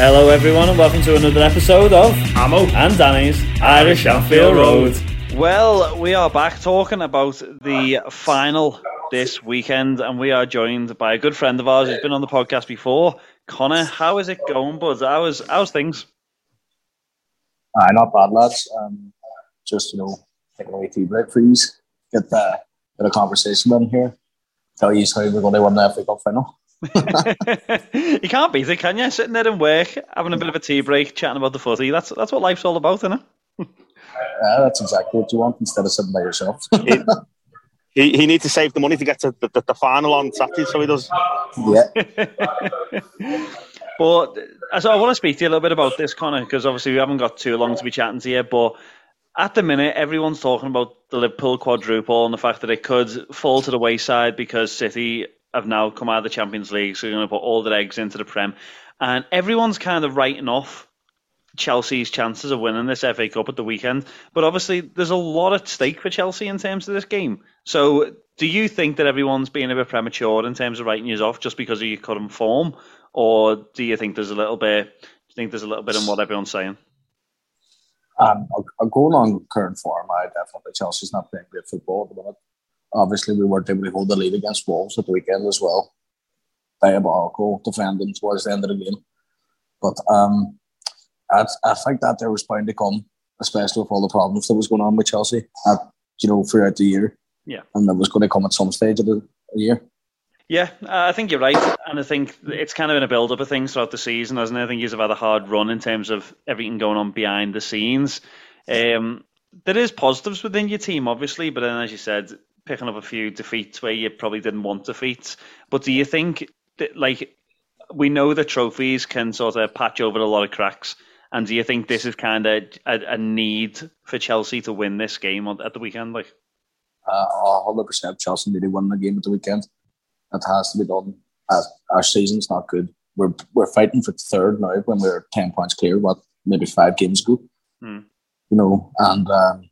Hello, everyone, and welcome to another episode of Ammo and Danny's Irish Anfield Road. Well, we are back talking about the final this weekend, and we are joined by a good friend of ours who's been on the podcast before, Connor. How is it going, bud? How's how's things? Aye, not bad, lads. Um, just you know, taking away tea break for you. Get the get a conversation in here. Tell you how we're going to win the FA Cup final. you can't beat it, can you? Sitting there and work, having a bit of a tea break, chatting about the footy. That's that's what life's all about, isn't it? Yeah, uh, that's exactly what you want instead of sitting by yourself. He, he needs to save the money to get to the, the, the final on Saturday, so he does. yeah, But uh, so I want to speak to you a little bit about this, Connor, because obviously we haven't got too long to be chatting to you. But at the minute, everyone's talking about the Liverpool quadruple and the fact that it could fall to the wayside because City have now come out of the Champions League, so they're going to put all their eggs into the Prem, and everyone's kind of writing off Chelsea's chances of winning this FA Cup at the weekend. But obviously, there's a lot at stake for Chelsea in terms of this game. So, do you think that everyone's being a bit premature in terms of writing you off just because of your current form, or do you think there's a little bit? Do you think there's a little bit in what everyone's saying? um, I'll, I'll go on current form. I definitely Chelsea's not playing great football at the minute. Obviously, we weren't able to hold the lead against Wolves at the weekend as well. Diabolical defending towards the end of the game, but um, I, I think that there was bound to come, especially with all the problems that was going on with Chelsea, at, you know, throughout the year. Yeah. and that was going to come at some stage of the year. Yeah, I think you're right, and I think it's kind of been a build-up of things throughout the season, hasn't it? I think you've had a hard run in terms of everything going on behind the scenes. Um, there is positives within your team, obviously, but then, as you said, picking up a few defeats where you probably didn't want defeats. But do you think that, like, we know that trophies can sort of patch over a lot of cracks, and do you think this is kind of a, a need for Chelsea to win this game on, at the weekend? Like, Uh, 100% Chelsea need to win the game at the weekend. It has to be done. Uh, our season's not good. We're we're fighting for third now when we're 10 points clear, what, maybe five games ago. Hmm. You know, and um,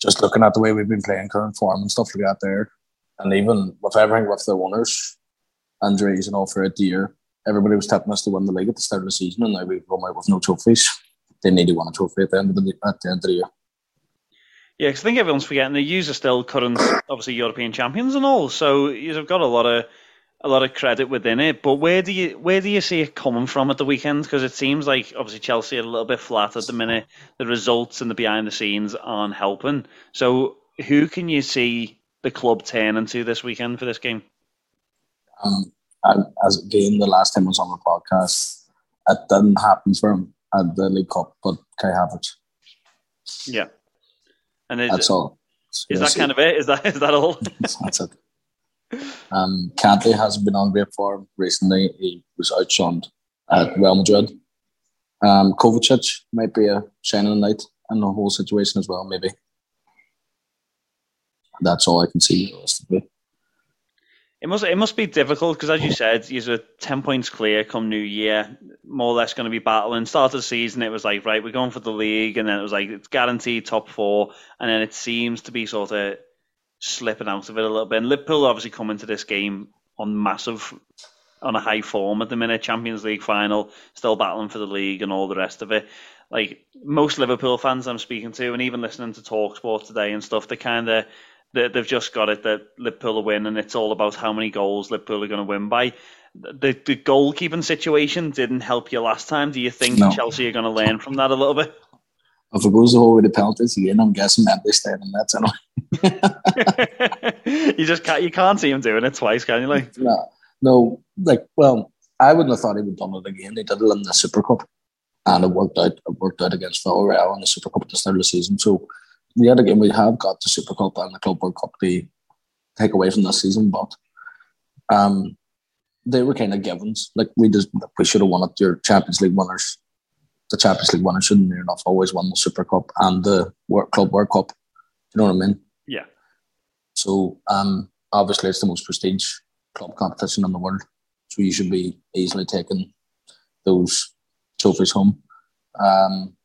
just looking at the way we've been playing current form and stuff like that there, and even with everything with the owners, injuries and all throughout the year, everybody was tipping us to win the league at the start of the season, and now we've come out with no trophies. They need to win a trophy at the end of the, at the, end of the year. Yeah, because I think everyone's forgetting the U's are still current, obviously European champions and all. So you've got a lot of a lot of credit within it. But where do you where do you see it coming from at the weekend? Because it seems like obviously Chelsea are a little bit flat at the minute. The results and the behind the scenes aren't helping. So who can you see the club turning to this weekend for this game? Um, and as again, the last time I was on the podcast, it didn't happen for him at the League Cup, but Kai Havertz. Yeah, and is, That's all. is that kind of it? Is that is that all? That's it. Um, Kante hasn't been on great form recently. He was outshined at Real Madrid. Um, Kovacic might be a shining light in the whole situation as well, maybe. That's all I can see realistically. It must it must be difficult because, as you said, you're ten points clear come New Year. More or less going to be battling. Start of the season, it was like right, we're going for the league, and then it was like it's guaranteed top four, and then it seems to be sort of slipping out of it a little bit. And Liverpool obviously come into this game on massive, on a high form at the minute. Champions League final, still battling for the league and all the rest of it. Like most Liverpool fans I'm speaking to, and even listening to Talksport today and stuff, they kind of they, they've just got it that Liverpool win, and it's all about how many goals Liverpool are going to win by. The the goalkeeping situation didn't help you last time. Do you think No. Chelsea are going to learn from that a little bit? If it goes the whole way to penalties again, I'm guessing Mendy staying in that. anyway. you just can't you can't see him doing it twice, can you? Like, No, no, like, well, I wouldn't have thought he would have done it again. He did it in the Super Cup. and it worked out. It worked out against Villarreal in the Super Cup at the start of the season. So yet again, we have got the Super Cup and the Club World Cup to take away from this season, but um, they were kind of givens. Like we just we should have won it. Your Champions League winners, the Champions League winners should near enough always won the Super Cup and the World Club World Cup. Do you know what I mean? Yeah. So um, obviously it's the most prestige club competition in the world. So you should be easily taking those trophies home. Um,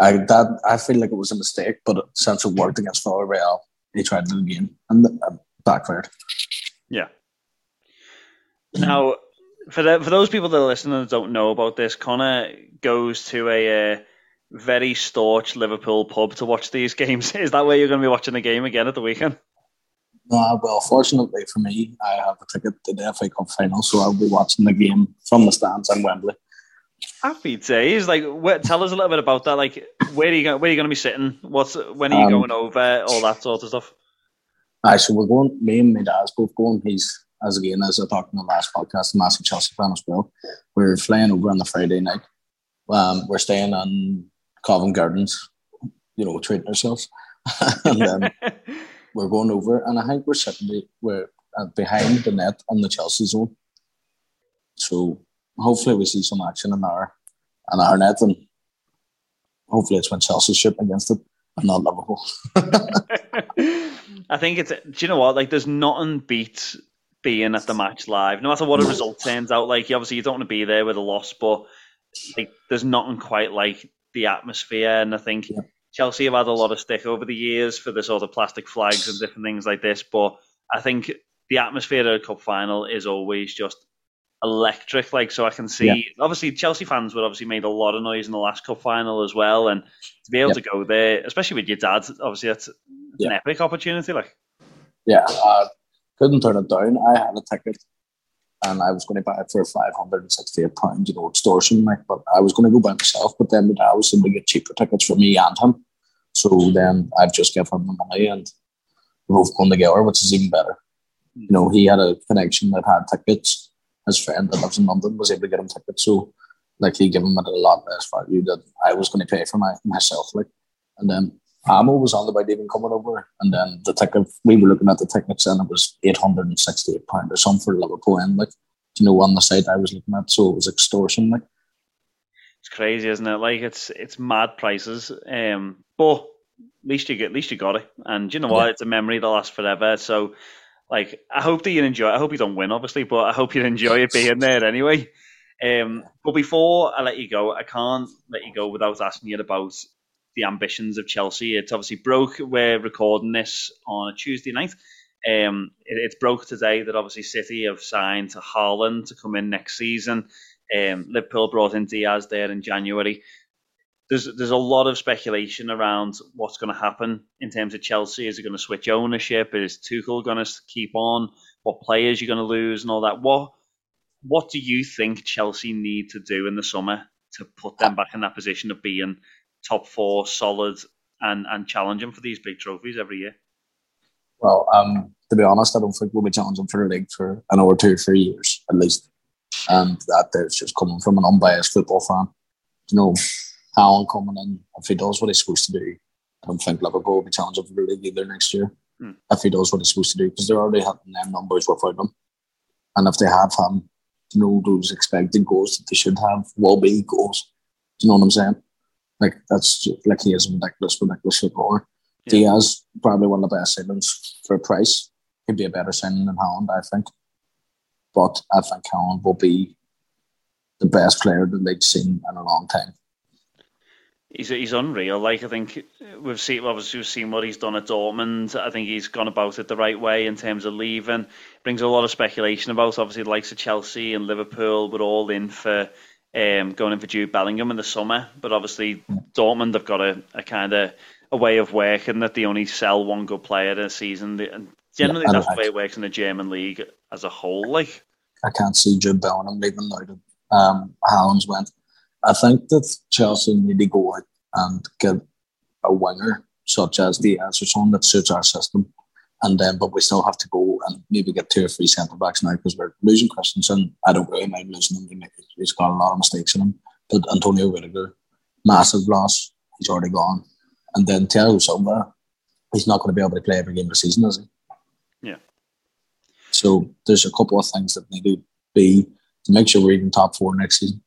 I that I feel like it was a mistake, but since it worked against Villarreal, he tried it again and uh, backfired. Yeah. Now, for the, for those people that are listening that don't know about this, Connor goes to a uh, very staunch Liverpool pub to watch these games. Is that where you're going to be watching the game again at the weekend? No, well, fortunately for me, I have a ticket to the FA Cup final, so I'll be watching the game from the stands in Wembley. Happy days! Like, where, tell us a little bit about that. Like, where are you going? Where are you going to be sitting? What's when are you um, going over? All that sort of stuff. Aye, so we're going. Me and my dad's both going. He's as again as I talked in the last podcast, a massive Chelsea fan as well. We're flying over on the Friday night. Um, we're staying on Covent Gardens, you know, treating ourselves, and then we're going over. And I think we're sitting we're uh, behind the net on the Chelsea zone. So hopefully we see some action in our in our net, and hopefully it's when Chelsea ship against it and not Liverpool. I think it's. Do you know what? Like, there's nothing beats being at the match live, no matter what a result turns out. Like, obviously, you don't want to be there with a loss, but like, there's nothing quite like the atmosphere. And I think yeah. Chelsea have had a lot of stick over the years for the sort of plastic flags and different things like this, but I think the atmosphere at a cup final is always just electric. Like, so I can see, yeah. obviously, Chelsea fans would obviously made a lot of noise in the last cup final as well, and to be able yeah. to go there, especially with your dad, obviously that's yeah. an epic opportunity. Like, yeah, uh, couldn't turn it down. I had a ticket. And I was going to buy it for five hundred and sixty-eight pounds, you know, extortion, like. But I was going to go by myself, but then my dad was able to get cheaper tickets for me and him. So then I've just given him the money, and we're both going together, which is even better. You know, he had a connection that had tickets, his friend that lives in London was able to get him tickets. So like he gave him a lot less value that I was going to pay for my myself. Like, and then Amo was on the way even coming over, and then the ticket we were looking at the tickets and it was eight hundred and sixty eight pound or something for Liverpool and like you know on the site I was looking at, so it was extortion. Like it's crazy, isn't it? Like it's it's mad prices. Um, but at least you get at least you got it, and you know what? It's a memory that lasts forever. So like, I hope that you enjoy. I hope you don't win, obviously, but I hope you enjoy it being there anyway. Um, but before I let you go, I can't let you go without asking you about the ambitions of Chelsea. It's obviously broke. We're recording this on a Tuesday night. Um, it, it's broke today that obviously City have signed to Haaland to come in next season. Um, Liverpool brought in Diaz there in January there's there's a lot of speculation around what's going to happen in terms of Chelsea. Is it going to switch ownership? Is Tuchel going to keep on? What players you're going to lose and all that? What what do you think Chelsea need to do in the summer to put them back in that position of being top four, solid, and and challenging for these big trophies every year? Well, um, to be honest, I don't think we'll be challenging for the league for another two or three years at least, and that is just coming from an unbiased football fan. You know, Haaland coming in, if he does what he's supposed to do, I don't think Liverpool will be challenging for the league either next year. Hmm. If he does what he's supposed to do, because they're already having them numbers without him. And if they have him, you know, those expected goals that they should have will be goals. Do you know what I'm saying? Like, that's just, like he is a ridiculous, ridiculous footballer. Yeah. Diaz, probably one of the best signings for a price. He'd be a better signing than Haaland, I think. But I think Haaland will be the best player that they've seen in a long time he's he's unreal. Like I think we've seen obviously we've seen what he's done at Dortmund. I think he's gone about it the right way in terms of leaving. Brings a lot of speculation about obviously the likes of Chelsea and Liverpool were all in for um, going in for Jude Bellingham in the summer. But obviously Dortmund have got a, a kind of a way of working that they only sell one good player a season. And generally yeah, that's the way it works in the German league as a whole. Like I can't see Jude Bellingham leaving now that um, Haaland's went. I think that Chelsea need to go out and get a winger such as the answer song that suits our system. And then, but we still have to go and maybe get two or three centre backs now because we're losing Christensen. I don't really mind losing him. He's got a lot of mistakes in him. but Antonio Rudiger, massive loss. He's already gone. And then Thiago Silva, he's not going to be able to play every game of the season, is he? Yeah. So there's a couple of things that need to be to make sure we're even top four next season.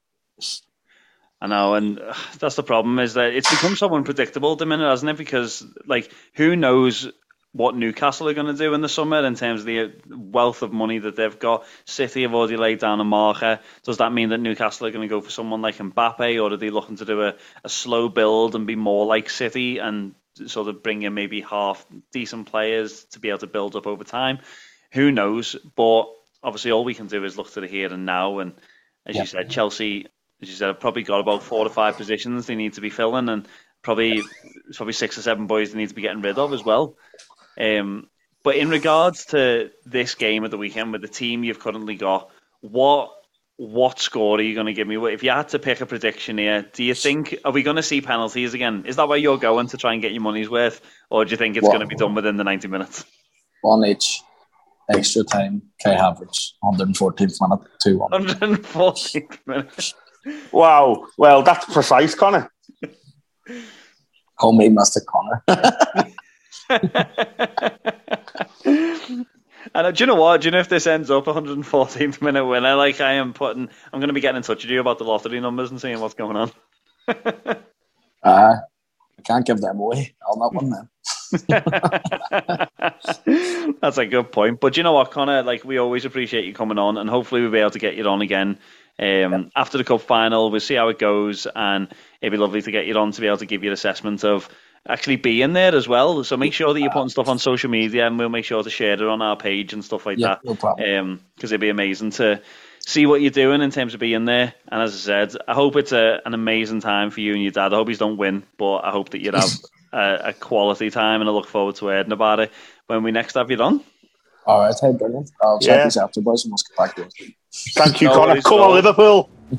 I know, and uh, that's the problem is that it's become so unpredictable at the minute, hasn't it? Because like, who knows what Newcastle are going to do in the summer in terms of the uh, wealth of money that they've got. City have already laid down a marker. Does that mean that Newcastle are going to go for someone like Mbappe, or are they looking to do a, a slow build and be more like City and sort of bring in maybe half decent players to be able to build up over time? Who knows? But obviously, all we can do is look to the here and now. And as you said, Chelsea, as you said, have probably got about four to five positions they need to be filling, and probably probably six or seven boys they need to be getting rid of as well. Um, but in regards to this game of the weekend with the team you've currently got, what what score are you going to give me? If you had to pick a prediction here, do you think are we going to see penalties again? Is that where you're going to try and get your money's worth, or do you think it's going to be done within the ninety minutes? One each, extra time. Kai Havertz, 114th minute, two one. 114th minute. Wow. Well, that's precise, Connor. Call me Master Connor. and uh, do you know what? Do you know if this ends up 114th minute winner? Like I am putting, I'm going to be getting in touch with you about the lottery numbers and seeing what's going on. uh, I can't give them away. I'll not win them. That's a good point. But you know what, Connor? Like we always appreciate you coming on, and hopefully we'll be able to get you on again um, after the cup final. We'll see how it goes, and it'd be lovely to get you on to be able to give you an assessment of actually being there as well. So make sure that you're putting stuff on social media, and we'll make sure to share it on our page and stuff like Yeah, that. no problem. Um, because it'd be amazing to see what you're doing in terms of being there. And as I said, I hope it's a, an amazing time for you and your dad. I hope he's don't win, but I hope that you have a, a quality time, and I look forward to hearing about it when we next have you on. All right, hey, brilliant. I'll Yeah. check these after, boys, and we'll get back to it. Thank you, No Connor. Come at on, Liverpool.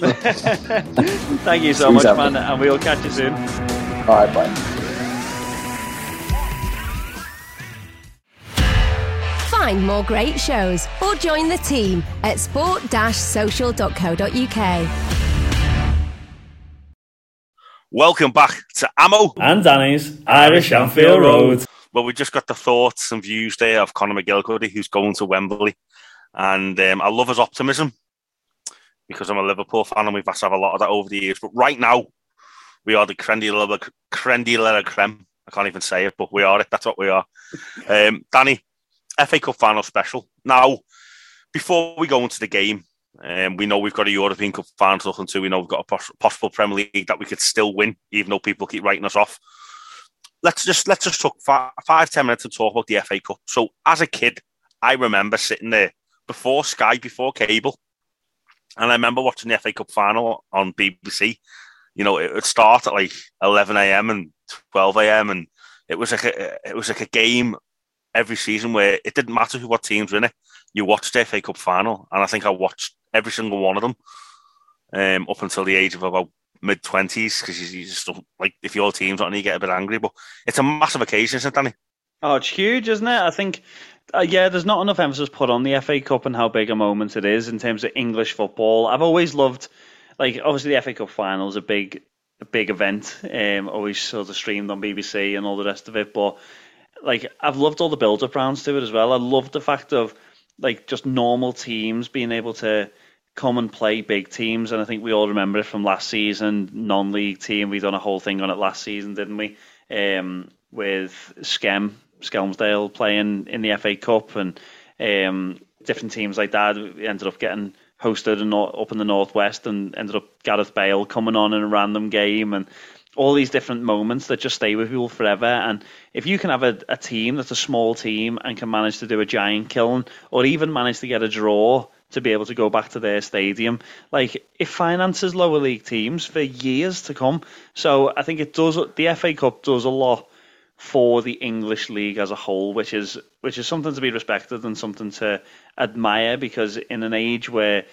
Thank you so See much, you, man, and we'll catch you soon. All right, bye. Find more great shows or join the team at sport-social.co.uk. Welcome back to Ammo. And Danny's Irish Anfield Road. Well, we just got the thoughts and views there of Conor McGillicuddy, who's going to Wembley. And um, I love his optimism because I'm a Liverpool fan and we've had to have a lot of that over the years. But right now, we are the creme de la creme. Creme. I can't even say it, but we are it. That's what we are. Um, Danny, FA Cup final special. Now, before we go into the game, um, we know we've got a European Cup final to look into. We know we've got a pos- possible Premier League that we could still win, even though people keep writing us off. Let's just let's just talk five, five ten minutes to talk about the FA Cup. So, as a kid, I remember sitting there before Sky, before cable, and I remember watching the FA Cup final on BBC. You know, it would start at like 11 a.m. and 12 a.m. and it was like a it was like a game every season where it didn't matter who what teams were in it. You watched the FA Cup final, and I think I watched every single one of them um, up until the age of about mid twenties because you, you just don't, like if your team's on, you get a bit angry. But it's a massive occasion, isn't it, Danny? Oh, it's huge, isn't it? I think, uh, yeah, there's not enough emphasis put on the FA Cup and how big a moment it is in terms of English football. I've always loved, like, obviously the FA Cup final is a big, a big event. Um, always sort of streamed on BBC and all the rest of it. But like, I've loved all the build-up rounds to it as well. I love the fact of like just normal teams being able to come and play big teams. And I think we all remember it from last season, non-league team. We done a whole thing on it last season, didn't we? Um, with Skem, Skelmsdale playing in the FA Cup and um, different teams like that. We ended up getting hosted in, up in the northwest and ended up Gareth Bale coming on in a random game and all these different moments that just stay with people forever. And if you can have a, a team that's a small team and can manage to do a giant kiln or even manage to get a draw to be able to go back to their stadium, like it finances lower league teams for years to come. So I think it does. The FA Cup does a lot for the English league as a whole, which is which is something to be respected and something to admire because in an age where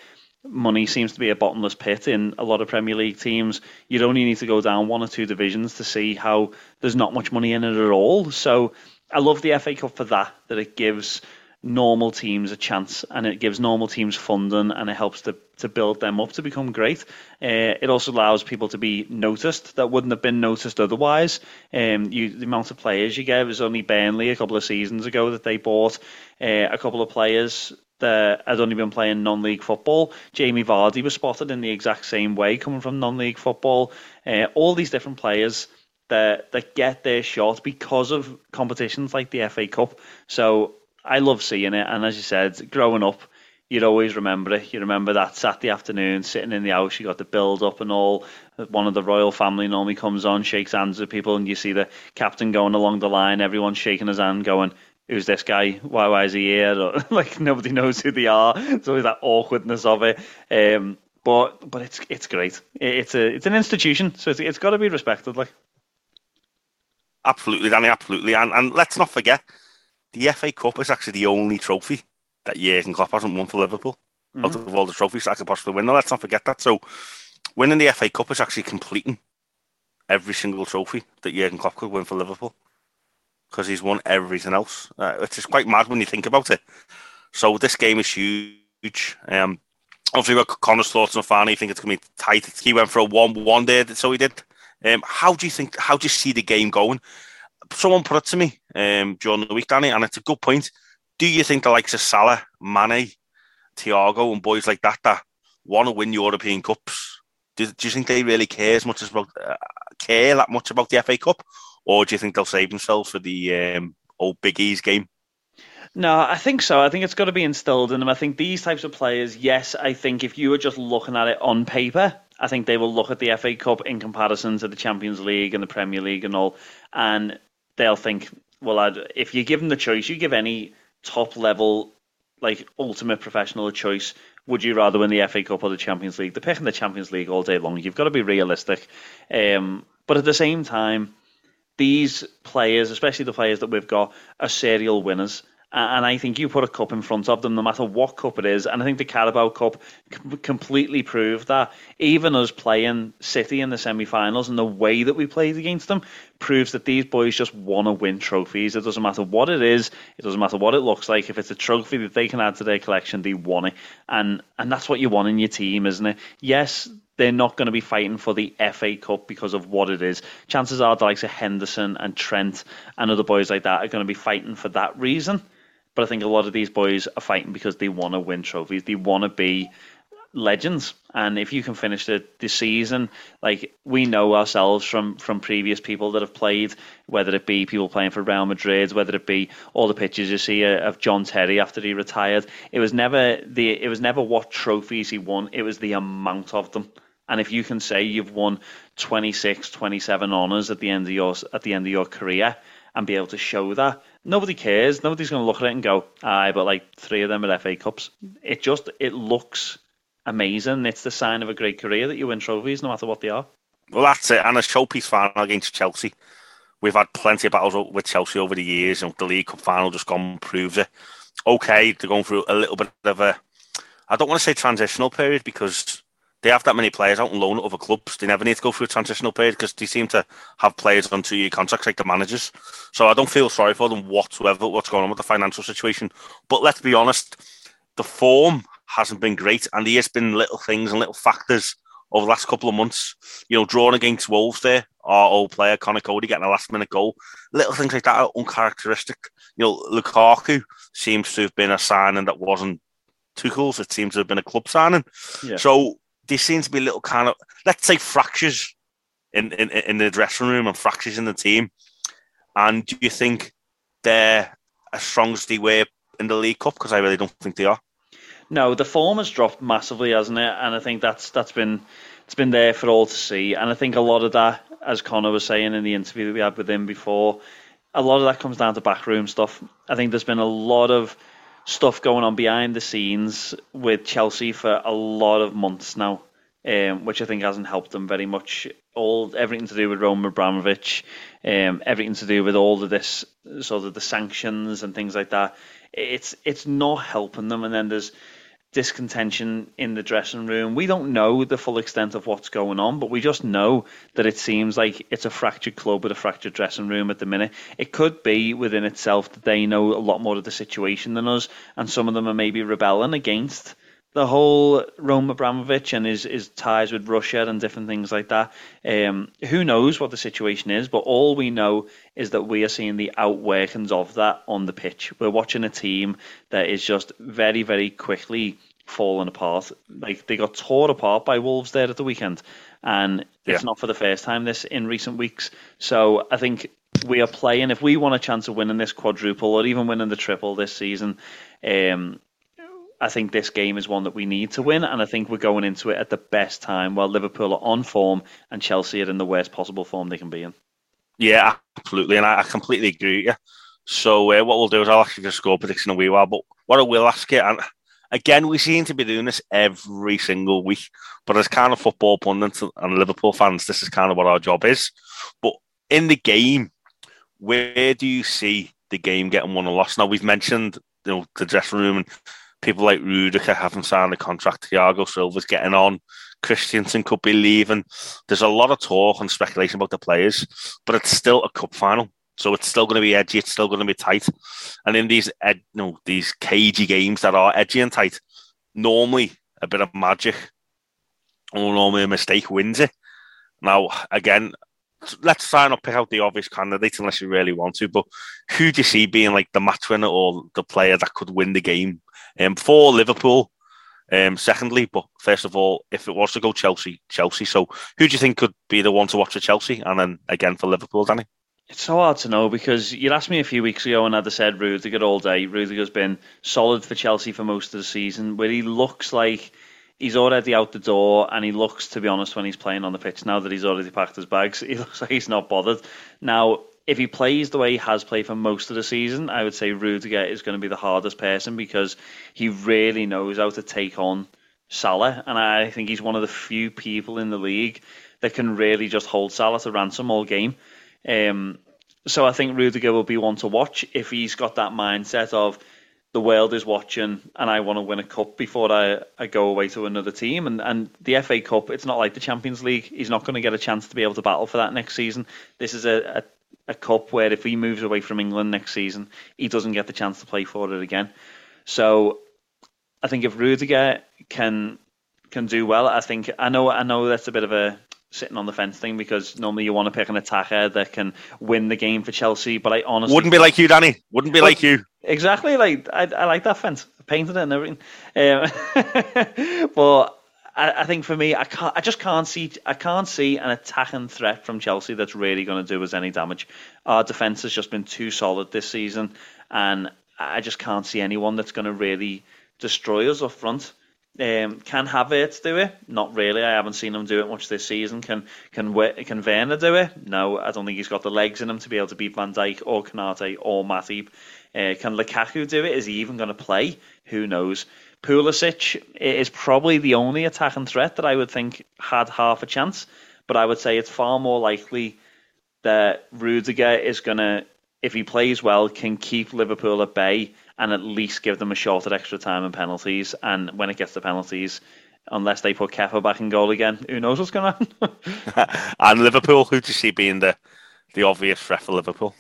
money seems to be a bottomless pit in a lot of Premier League teams, you'd only need to go down one or two divisions to see how there's not much money in it at all. So I love the FA Cup for that, that it gives normal teams a chance and it gives normal teams funding and it helps to, to build them up to become great. Uh, it also allows people to be noticed that wouldn't have been noticed otherwise. Um, you, the amount of players you get was only Burnley a couple of seasons ago that they bought uh, a couple of players that had only been playing non-league football. Jamie Vardy was spotted in the exact same way coming from non-league football. Uh, all these different players that that get their shot because of competitions like the FA Cup. So I love seeing it, and as you said, growing up, you'd always remember it. You remember that Saturday afternoon sitting in the house, you got the build up and all. One of the royal family normally comes on, shakes hands with people, and you see the captain going along the line, everyone shaking his hand, going, Who's this guy? Why, why is he here? Or, like nobody knows who they are. It's always that awkwardness of it. Um, but but it's it's great. It's a it's an institution, so it's, it's got to be respected. Like absolutely, Danny, absolutely. And and let's not forget, the FA Cup is actually the only trophy that Jurgen Klopp hasn't won for Liverpool mm-hmm. out of all the trophies that I could possibly win. Now, let's not forget that. So, winning the FA Cup is actually completing every single trophy that Jurgen Klopp could win for Liverpool because he's won everything else. Uh, quite mad when you think about it. So, this game is huge. Um, obviously, with Connor's thoughts on Farney, I think it's going to be tight. He went for a 1 1 there, so he did. Um, how do you think? How do you see the game going? Someone put it to me um, during the week, Danny, and it's a good point. Do you think the likes of Salah, Mane, Thiago, and boys like that that want to win European Cups? Do, do you think they really care as much as about uh, care that much about the FA Cup, or do you think they'll save themselves for the um, old Big E's game? No, I think so. I think it's got to be instilled in them. I think these types of players, yes, I think if you were just looking at it on paper, I think they will look at the FA Cup in comparison to the Champions League and the Premier League and all, and they'll think, well, I'd, if you give them the choice, you give any top level, like ultimate professional a choice. Would you rather win the FA Cup or the Champions League? They're picking the Champions League all day long. You've got to be realistic, um, but at the same time, these players, especially the players that we've got, are serial winners. And I think you put a cup in front of them, no matter what cup it is. And I think the Carabao Cup completely proved that. Even us playing City in the semi finals and the way that we played against them proves that these boys just want to win trophies. It doesn't matter what it is, it doesn't matter what it looks like. If it's a trophy that they can add to their collection, they want it. And, and that's what you want in your team, isn't it? Yes, they're not going to be fighting for the FA Cup because of what it is. Chances are the likes of Henderson and Trent and other boys like that are going to be fighting for that reason. But I think a lot of these boys are fighting because they want to win trophies. They want to be legends. And if you can finish the, the season, like we know ourselves from, from previous people that have played, whether it be people playing for Real Madrid, whether it be all the pictures you see of John Terry after he retired, it was never the it was never what trophies he won, it was the amount of them. And if you can say you've won 26, 27 honours at the end of your at the end of your career and be able to show that, nobody cares. Nobody's going to look at it and go, "Aye, but like three of them are FA Cups." It just it looks amazing. It's the sign of a great career that you win trophies, no matter what they are. Well, that's it. And a showpiece final against Chelsea. We've had plenty of battles with Chelsea over the years, and the League Cup final just gone proves it. Okay, they're going through a little bit of a, I don't want to say transitional period because they have that many players out on loan at other clubs. They never need to go through a transitional period because they seem to have players on two-year contracts like the managers. So I don't feel sorry for them whatsoever. What's going on with the financial situation? But let's be honest, the form hasn't been great, and there has been little things and little factors over the last couple of months. You know, drawing against Wolves there, our old player Conor Coady getting a last-minute goal. Little things like that are uncharacteristic. You know, Lukaku seems to have been a signing that wasn't Tuchel's. It seems to have been a club signing. Yeah. So there seems to be little kind of let's say fractures in, in in the dressing room and fractures in the team. And do you think they're as strong as they were in the League Cup? Because I really don't think they are. No, the form has dropped massively, hasn't it? And I think that's that's been it's been there for all to see. And I think a lot of that, as Connor was saying in the interview that we had with him before, a lot of that comes down to backroom stuff. I think there's been a lot of stuff going on behind the scenes with Chelsea for a lot of months now, um, which I think hasn't helped them very much. All everything to do with Roman Abramovich, um, everything to do with all of this sort of the sanctions and things like that. It's it's not helping them. And then there's discontention in the dressing room. We don't know the full extent of what's going on, but we just know that it seems like it's a fractured club with a fractured dressing room at the minute. It could be within itself that they know a lot more of the situation than us, and some of them are maybe rebelling against the whole Roman Abramovich and his, his ties with Russia and different things like that. Um, who knows what the situation is, but all we know is that we are seeing the outworkings of that on the pitch. We're watching a team that is just very, very quickly falling apart. Like they got torn apart by Wolves there at the weekend, and yeah. it's not for the first time this in recent weeks. So I think we are playing. If we want a chance of winning this quadruple or even winning the triple this season, um, I think this game is one that we need to win, and I think we're going into it at the best time while Liverpool are on form and Chelsea are in the worst possible form they can be in. Yeah, absolutely, and I, I completely agree with you. So uh, what we'll do is I'll ask actually just score prediction a wee while, but what I will ask you, and again, we seem to be doing this every single week, but as kind of football pundits and Liverpool fans, this is kind of what our job is. But in the game, where do you see the game getting won or lost? Now we've mentioned you know the dressing room and people like Rudiger haven't signed a contract. Thiago Silva's getting on. Christensen could be leaving. There's a lot of talk and speculation about the players, but it's still a cup final. So it's still going to be edgy. It's still going to be tight. And in these, ed, know, these cagey games that are edgy and tight, normally a bit of magic or normally a mistake wins it. Now, again, let's try not pick out the obvious candidates unless you really want to. But who do you see being like the match winner or the player that could win the game um, for Liverpool? Um, secondly, but first of all, if it was to go Chelsea, Chelsea. So who do you think could be the one to watch for Chelsea? And then again for Liverpool, Danny? It's so hard to know because you asked me a few weeks ago and I'd have said Rudiger all day. Rudiger's been solid for Chelsea for most of the season, where he looks like he's already out the door and he looks, to be honest, when he's playing on the pitch now that he's already packed his bags, he looks like he's not bothered. Now, if he plays the way he has played for most of the season, I would say Rudiger is going to be the hardest person because he really knows how to take on Salah, and I think he's one of the few people in the league that can really just hold Salah to ransom all game. Um, so I think Rudiger will be one to watch if he's got that mindset of the world is watching and I want to win a cup before I, I go away to another team. And, and the FA Cup, it's not like the Champions League. He's not going to get a chance to be able to battle for that next season. This is a, a, a cup where if he moves away from England next season, he doesn't get the chance to play for it again. So I think if Rudiger can can do well, I think I know I know that's a bit of a sitting on the fence thing because normally you want to pick an attacker that can win the game for Chelsea. But I honestly wouldn't be like you, Danny. Wouldn't be like you. Exactly. Like I, I like that fence. I painted it and everything. Um, but I, I, think for me, I can't. I just can't see. I can't see an attacking threat from Chelsea that's really going to do us any damage. Our defense has just been too solid this season, and I just can't see anyone that's going to really destroy us up front. Um, can Havertz do it? Not really. I haven't seen him do it much this season. Can can can Werner do it? No, I don't think he's got the legs in him to be able to beat Van Dijk or Konate or Matip. Uh, can Lukaku do it? Is he even going to play? Who knows? Pulisic is probably the only attacking threat that I would think had half a chance, but I would say it's far more likely that Rudiger is going to, if he plays well, can keep Liverpool at bay and at least give them a shot at extra time and penalties. And when it gets to penalties, unless they put Kepa back in goal again, who knows what's going to happen? and Liverpool, who do you see being the the obvious threat for Liverpool?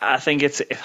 I think it's it,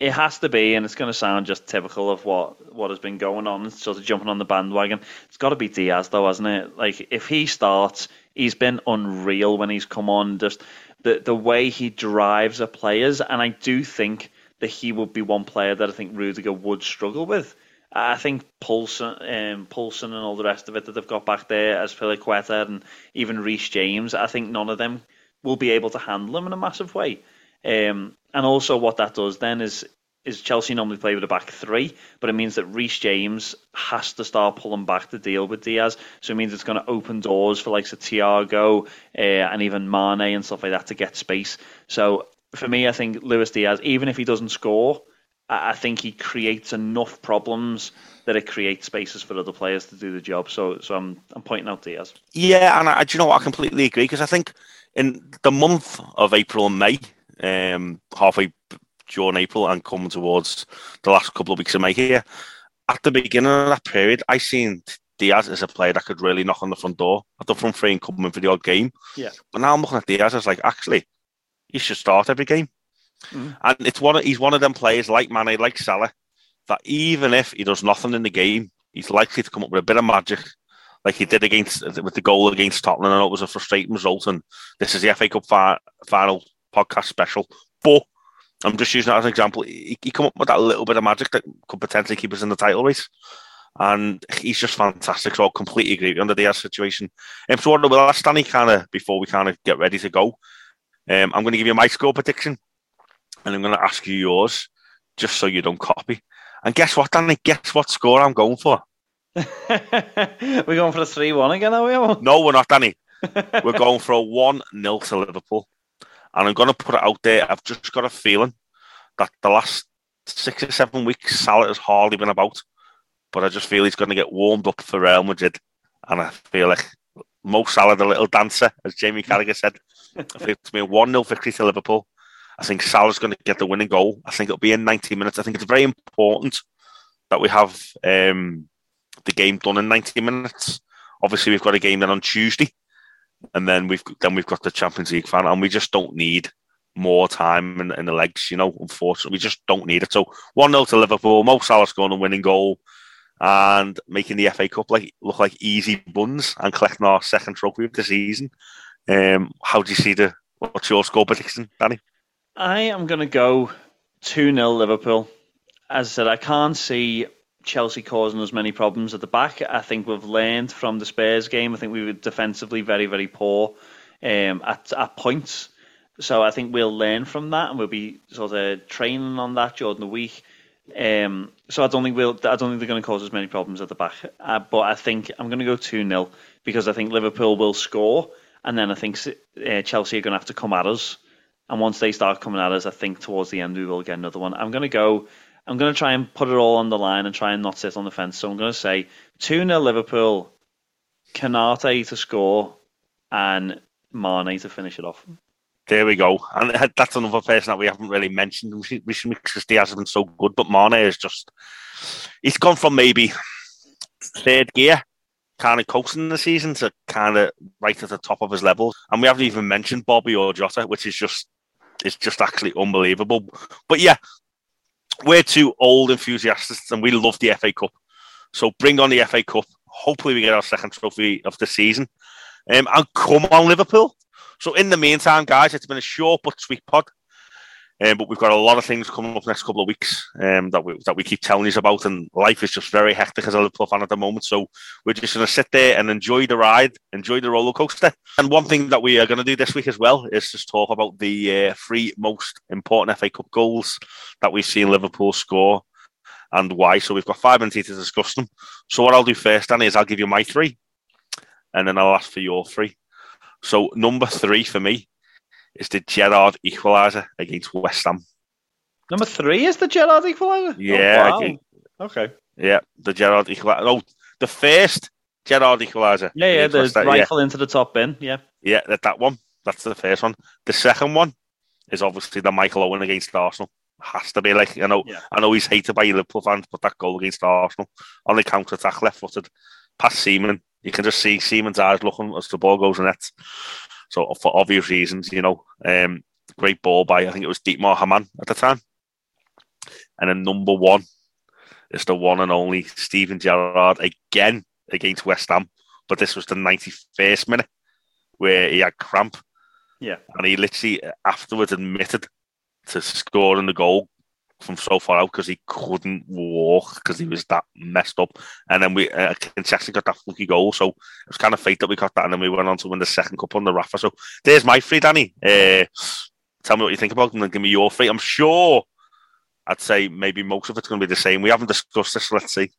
it has to be, and it's going to sound just typical of what what has been going on. Sort of jumping on the bandwagon. It's got to be Diaz, though, hasn't it? Like if he starts, he's been unreal when he's come on. Just the the way he drives at players, and I do think that he would be one player that I think Rudiger would struggle with. I think Poulsen, um, and all the rest of it that they've got back there Azpilicueta and even Reece James, I think none of them will be able to handle him in a massive way. Um, and also what that does then is is Chelsea normally play with a back three, but it means that Reece James has to start pulling back to deal with Diaz. So it means it's going to open doors for like a Thiago uh, and even Mane and stuff like that to get space. So for me, I think Luis Diaz, even if he doesn't score, I think he creates enough problems that it creates spaces for other players to do the job. So, so I'm I'm pointing out Diaz. Yeah, and I, do you know what? I completely agree because I think in the month of April and May, um, halfway during April and coming towards the last couple of weeks of May here, at the beginning of that period, I seen Diaz as a player that could really knock on the front door at the front three and come in for the odd game. Yeah. But now I'm looking at Diaz as like, actually, he should start every game. Mm. And it's one of, he's one of them players like Mane, like Salah, that even if he does nothing in the game, he's likely to come up with a bit of magic, like he did against with the goal against Tottenham. I know it was a frustrating result, and this is the FA Cup fi- final podcast special. But I'm just using that as an example. He, he come up with that little bit of magic that could potentially keep us in the title race. And he's just fantastic. So I completely agree under the situation. Um, so what will ask Danny kind of before we kind of get ready to go. Um, I'm going to give you my score prediction, and I'm going to ask you yours, just so you don't copy. And guess what, Danny? Guess what score I'm going for? We're going for a 3 1 again, are we? No, we're not, Danny. we're going for a 1 0 to Liverpool. And I'm going to put it out there. I've just got a feeling that the last six or seven weeks, Salah has hardly been about. But I just feel he's going to get warmed up for Real Madrid. And I feel like Mo Salah, the little dancer, as Jamie Carragher said, I think it's me a 1 0 victory to Liverpool. I think Salah's going to get the winning goal. I think it'll be in 90 minutes. I think it's very important that we have um, the game done in 90 minutes. Obviously, we've got a game then on Tuesday, and then we've then we've got the Champions League final, and we just don't need more time in, in the legs. You know, unfortunately, we just don't need it. So one 0 to Liverpool. Mo Salah scoring a winning goal and making the FA Cup like look like easy buns and collecting our second trophy of the season. Um, how do you see the what's your score prediction, Danny? I am going to go 2 0 Liverpool. As I said, I can't see Chelsea causing us many problems at the back. I think we've learned from the Spurs game. I think we were defensively very, very poor um, at, at points. So I think we'll learn from that and we'll be sort of training on that during the week. Um, so I don't think we'll. I don't think they're going to cause us many problems at the back. Uh, but I think I'm going to go two 0 because I think Liverpool will score, and then I think uh, Chelsea are going to have to come at us. And once they start coming at us, I think towards the end we will get another one. I'm going to go. I'm going to try and put it all on the line and try and not sit on the fence. So I'm going to say 2 0 Liverpool, Konate to score, and Mane to finish it off. There we go. And that's another person that we haven't really mentioned recently because Diaz has been so good. But Mane is just, he's gone from maybe third gear, kind of coasting the season, to kind of right at the top of his level. And we haven't even mentioned Bobby or Jota, which is just, it's just actually unbelievable. But yeah, we're two old enthusiasts and we love the FA Cup. So bring on the FA Cup. Hopefully, we get our second trophy of the season. Um, and come on, Liverpool. So, in the meantime, guys, it's been a short but sweet pod. Um, but we've got a lot of things coming up next couple of weeks um, that we that we keep telling you about, and life is just very hectic as a Liverpool fan at the moment. So we're just going to sit there and enjoy the ride, enjoy the roller coaster. And one thing that we are going to do this week as well is just talk about the uh, three most important FA Cup goals that we've seen Liverpool score and why. So we've got five minutes to discuss them. So what I'll do first, Danny, is I'll give you my three, and then I'll ask for your three. So number three for me is the Gerrard equaliser against West Ham. Number three is the Gerrard equaliser? Oh, yeah. Oh, wow. Okay. Yeah, the Gerrard equaliser. Oh, the first Gerrard equaliser. Yeah, yeah, the that, rifle yeah. into the top bin. Yeah. Yeah, that, that one. That's the first one. The second one is obviously the Michael Owen against Arsenal. Has to be like you know. Yeah. I know he's hated by Liverpool fans, but that goal against Arsenal on the counter attack, left footed, past Seaman. You can just see Seaman's eyes looking as the ball goes in net. So for obvious reasons, you know, um, great ball by I think it was Dietmar Hamann at the time. And then number one is the one and only Steven Gerrard again against West Ham, but this was the 91st minute where he had cramp. Yeah, and he literally afterwards admitted to scoring the goal from so far out because he couldn't walk because he was that messed up. And then we uh, got that lucky goal, so it was kind of fate that we got that, and then we went on to win the second cup on the Rafa. So there's my free, Danny. Uh, tell me what you think about them and give me your free. I'm sure I'd say maybe most of it's going to be the same. We haven't discussed this. Let's see.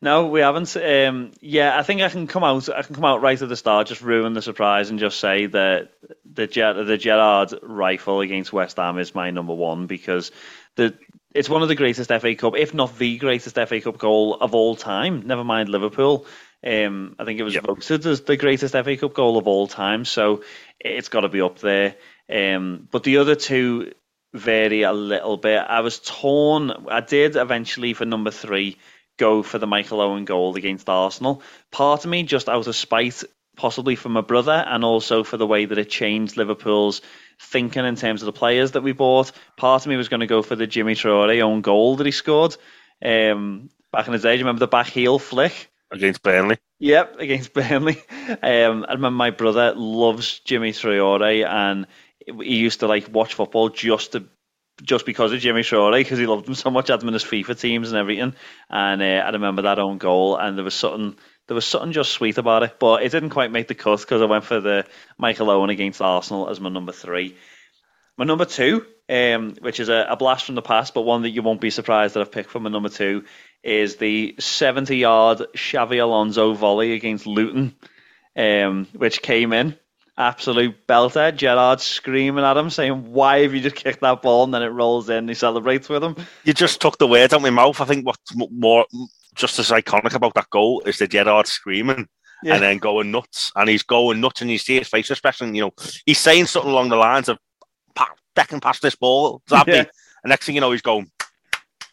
No, we haven't. Um, yeah, I think I can come out. I can come out right at the start, just ruin the surprise, and just say that the Ger- the Gerrard rifle against West Ham is my number one because the it's one of the greatest FA Cup, if not the greatest FA Cup goal of all time. Never mind Liverpool. Um, I think it was yep. voted as the greatest FA Cup goal of all time, so it's got to be up there. Um, but the other two vary a little bit. I was torn. I did eventually for number three go for the Michael Owen goal against Arsenal. Part of me, just out of spite, possibly for my brother, and also for the way that it changed Liverpool's thinking in terms of the players that we bought. Part of me was going to go for the Djimi Traore own goal that he scored um, back in the day. Do you remember the back heel flick? Against Burnley. Yep, against Burnley. Um, I remember my brother loves Djimi Traore, and he used to like watch football just to just because of Djimi Traore because he loved him so much, had him in his FIFA teams and everything. And uh, I remember that own goal, and there was something there was something just sweet about it, but it didn't quite make the cut because I went for the Michael Owen against Arsenal as my number three. My number two, um, which is a, a, blast from the past, but one that you won't be surprised that I've picked for my number two, is the 70 yard Xabi Alonso volley against Luton, um, which came in. Absolute belter. Gerrard screaming at him, saying, Why have you just kicked that ball? And then it rolls in. and He celebrates with him. You just took the words out of my mouth. I think what's more just as iconic about that goal is the Gerrard screaming. Yeah. and then going nuts. And he's going nuts, and you see his face expression. You know, he's saying something along the lines of "Decking past this ball, Xabi," yeah. and next thing you know, he's going,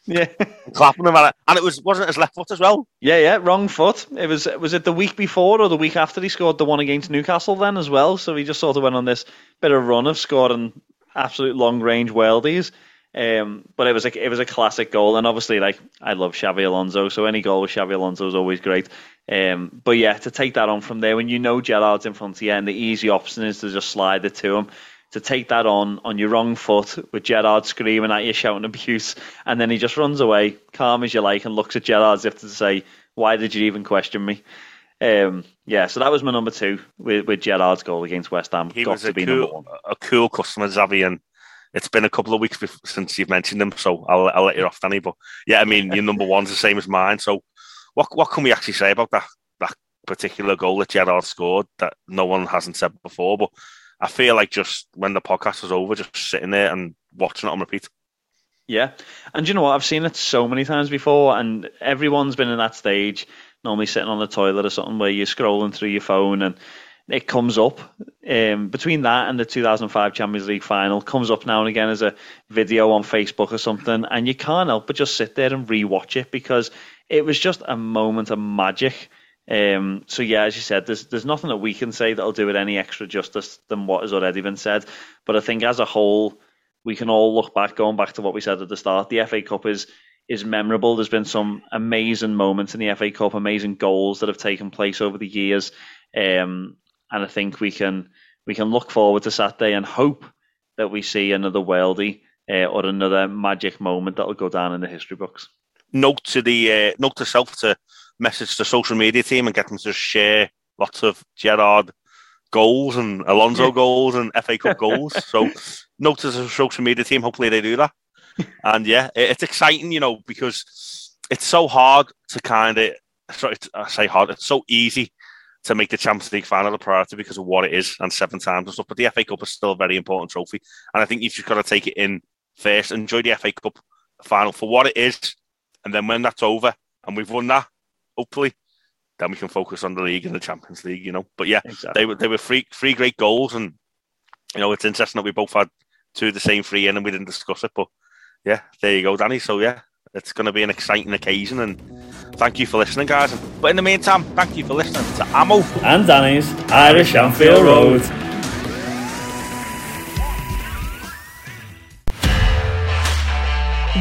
yeah, clapping him at it, and it was wasn't his left foot as well. Yeah, yeah, wrong foot. It was was it the week before or the week after he scored the one against Newcastle then as well. So he just sort of went on this bit of run of scoring absolute long range worldies. Um, but it was a it was a classic goal, and obviously, like I love Xabi Alonso, so any goal with Xabi Alonso is always great. Um, but yeah, to take that on from there, when you know Gerrard's in front of you, and the easy option is to just slide it to him. To take that on on your wrong foot with Gerrard screaming at you, shouting abuse, and then he just runs away, calm as you like, and looks at Gerrard as if to say, "Why did you even question me?" Um, yeah, so that was my number two with, with Gerrard's goal against West Ham. He Got was a cool, a cool customer, Xavi, and it's been a couple of weeks since you've mentioned them, so I'll, I'll let you off, Danny. But yeah, I mean, your number one's the same as mine. So what what can we actually say about that that particular goal that Gerrard scored that no one hasn't said before? But I feel like just when the podcast was over, just sitting there and watching it on repeat. Yeah, and you know what? I've seen it so many times before, and everyone's been in that stage. Normally sitting on the toilet or something where you're scrolling through your phone and it comes up um, between that and the 2005 Champions League final comes up now and again as a video on Facebook or something, and you can't help but just sit there and rewatch it because it was just a moment of magic. Um, so yeah, as you said, there's there's nothing that we can say that'll do it any extra justice than what has already been said. But I think as a whole, we can all look back, going back to what we said at the start. The FA Cup is is memorable. There's been some amazing moments in the FA Cup, amazing goals that have taken place over the years. Um, and I think we can we can look forward to Saturday and hope that we see another worldy uh, or another magic moment that'll go down in the history books. Note to the uh, note to self to message the social media team and get them to share lots of Gerrard goals and Alonso yeah. goals and FA Cup goals. so note to the social media team. Hopefully they do that. and yeah, it's exciting, you know, because it's so hard to kind of sorry, I say hard. It's so easy to make the Champions League final a priority because of what it is and seven times and stuff. But the FA Cup is still a very important trophy, and I think you've just got to take it in first, enjoy the FA Cup final for what it is, and then when that's over and we've won that, hopefully, then we can focus on the league and the Champions League. You know, but yeah, exactly. they were they were three three great goals, and you know it's interesting that we both had two of the same three in and we didn't discuss it, but yeah, there you go, Danny. So yeah, it's going to be an exciting occasion and thank you for listening, guys. But in the meantime, thank you for listening to Ammo and Danny's Irish Anfield Road.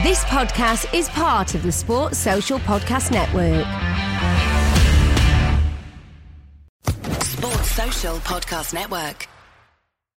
This podcast is part of the Sports Social Podcast Network. Sports Social Podcast Network.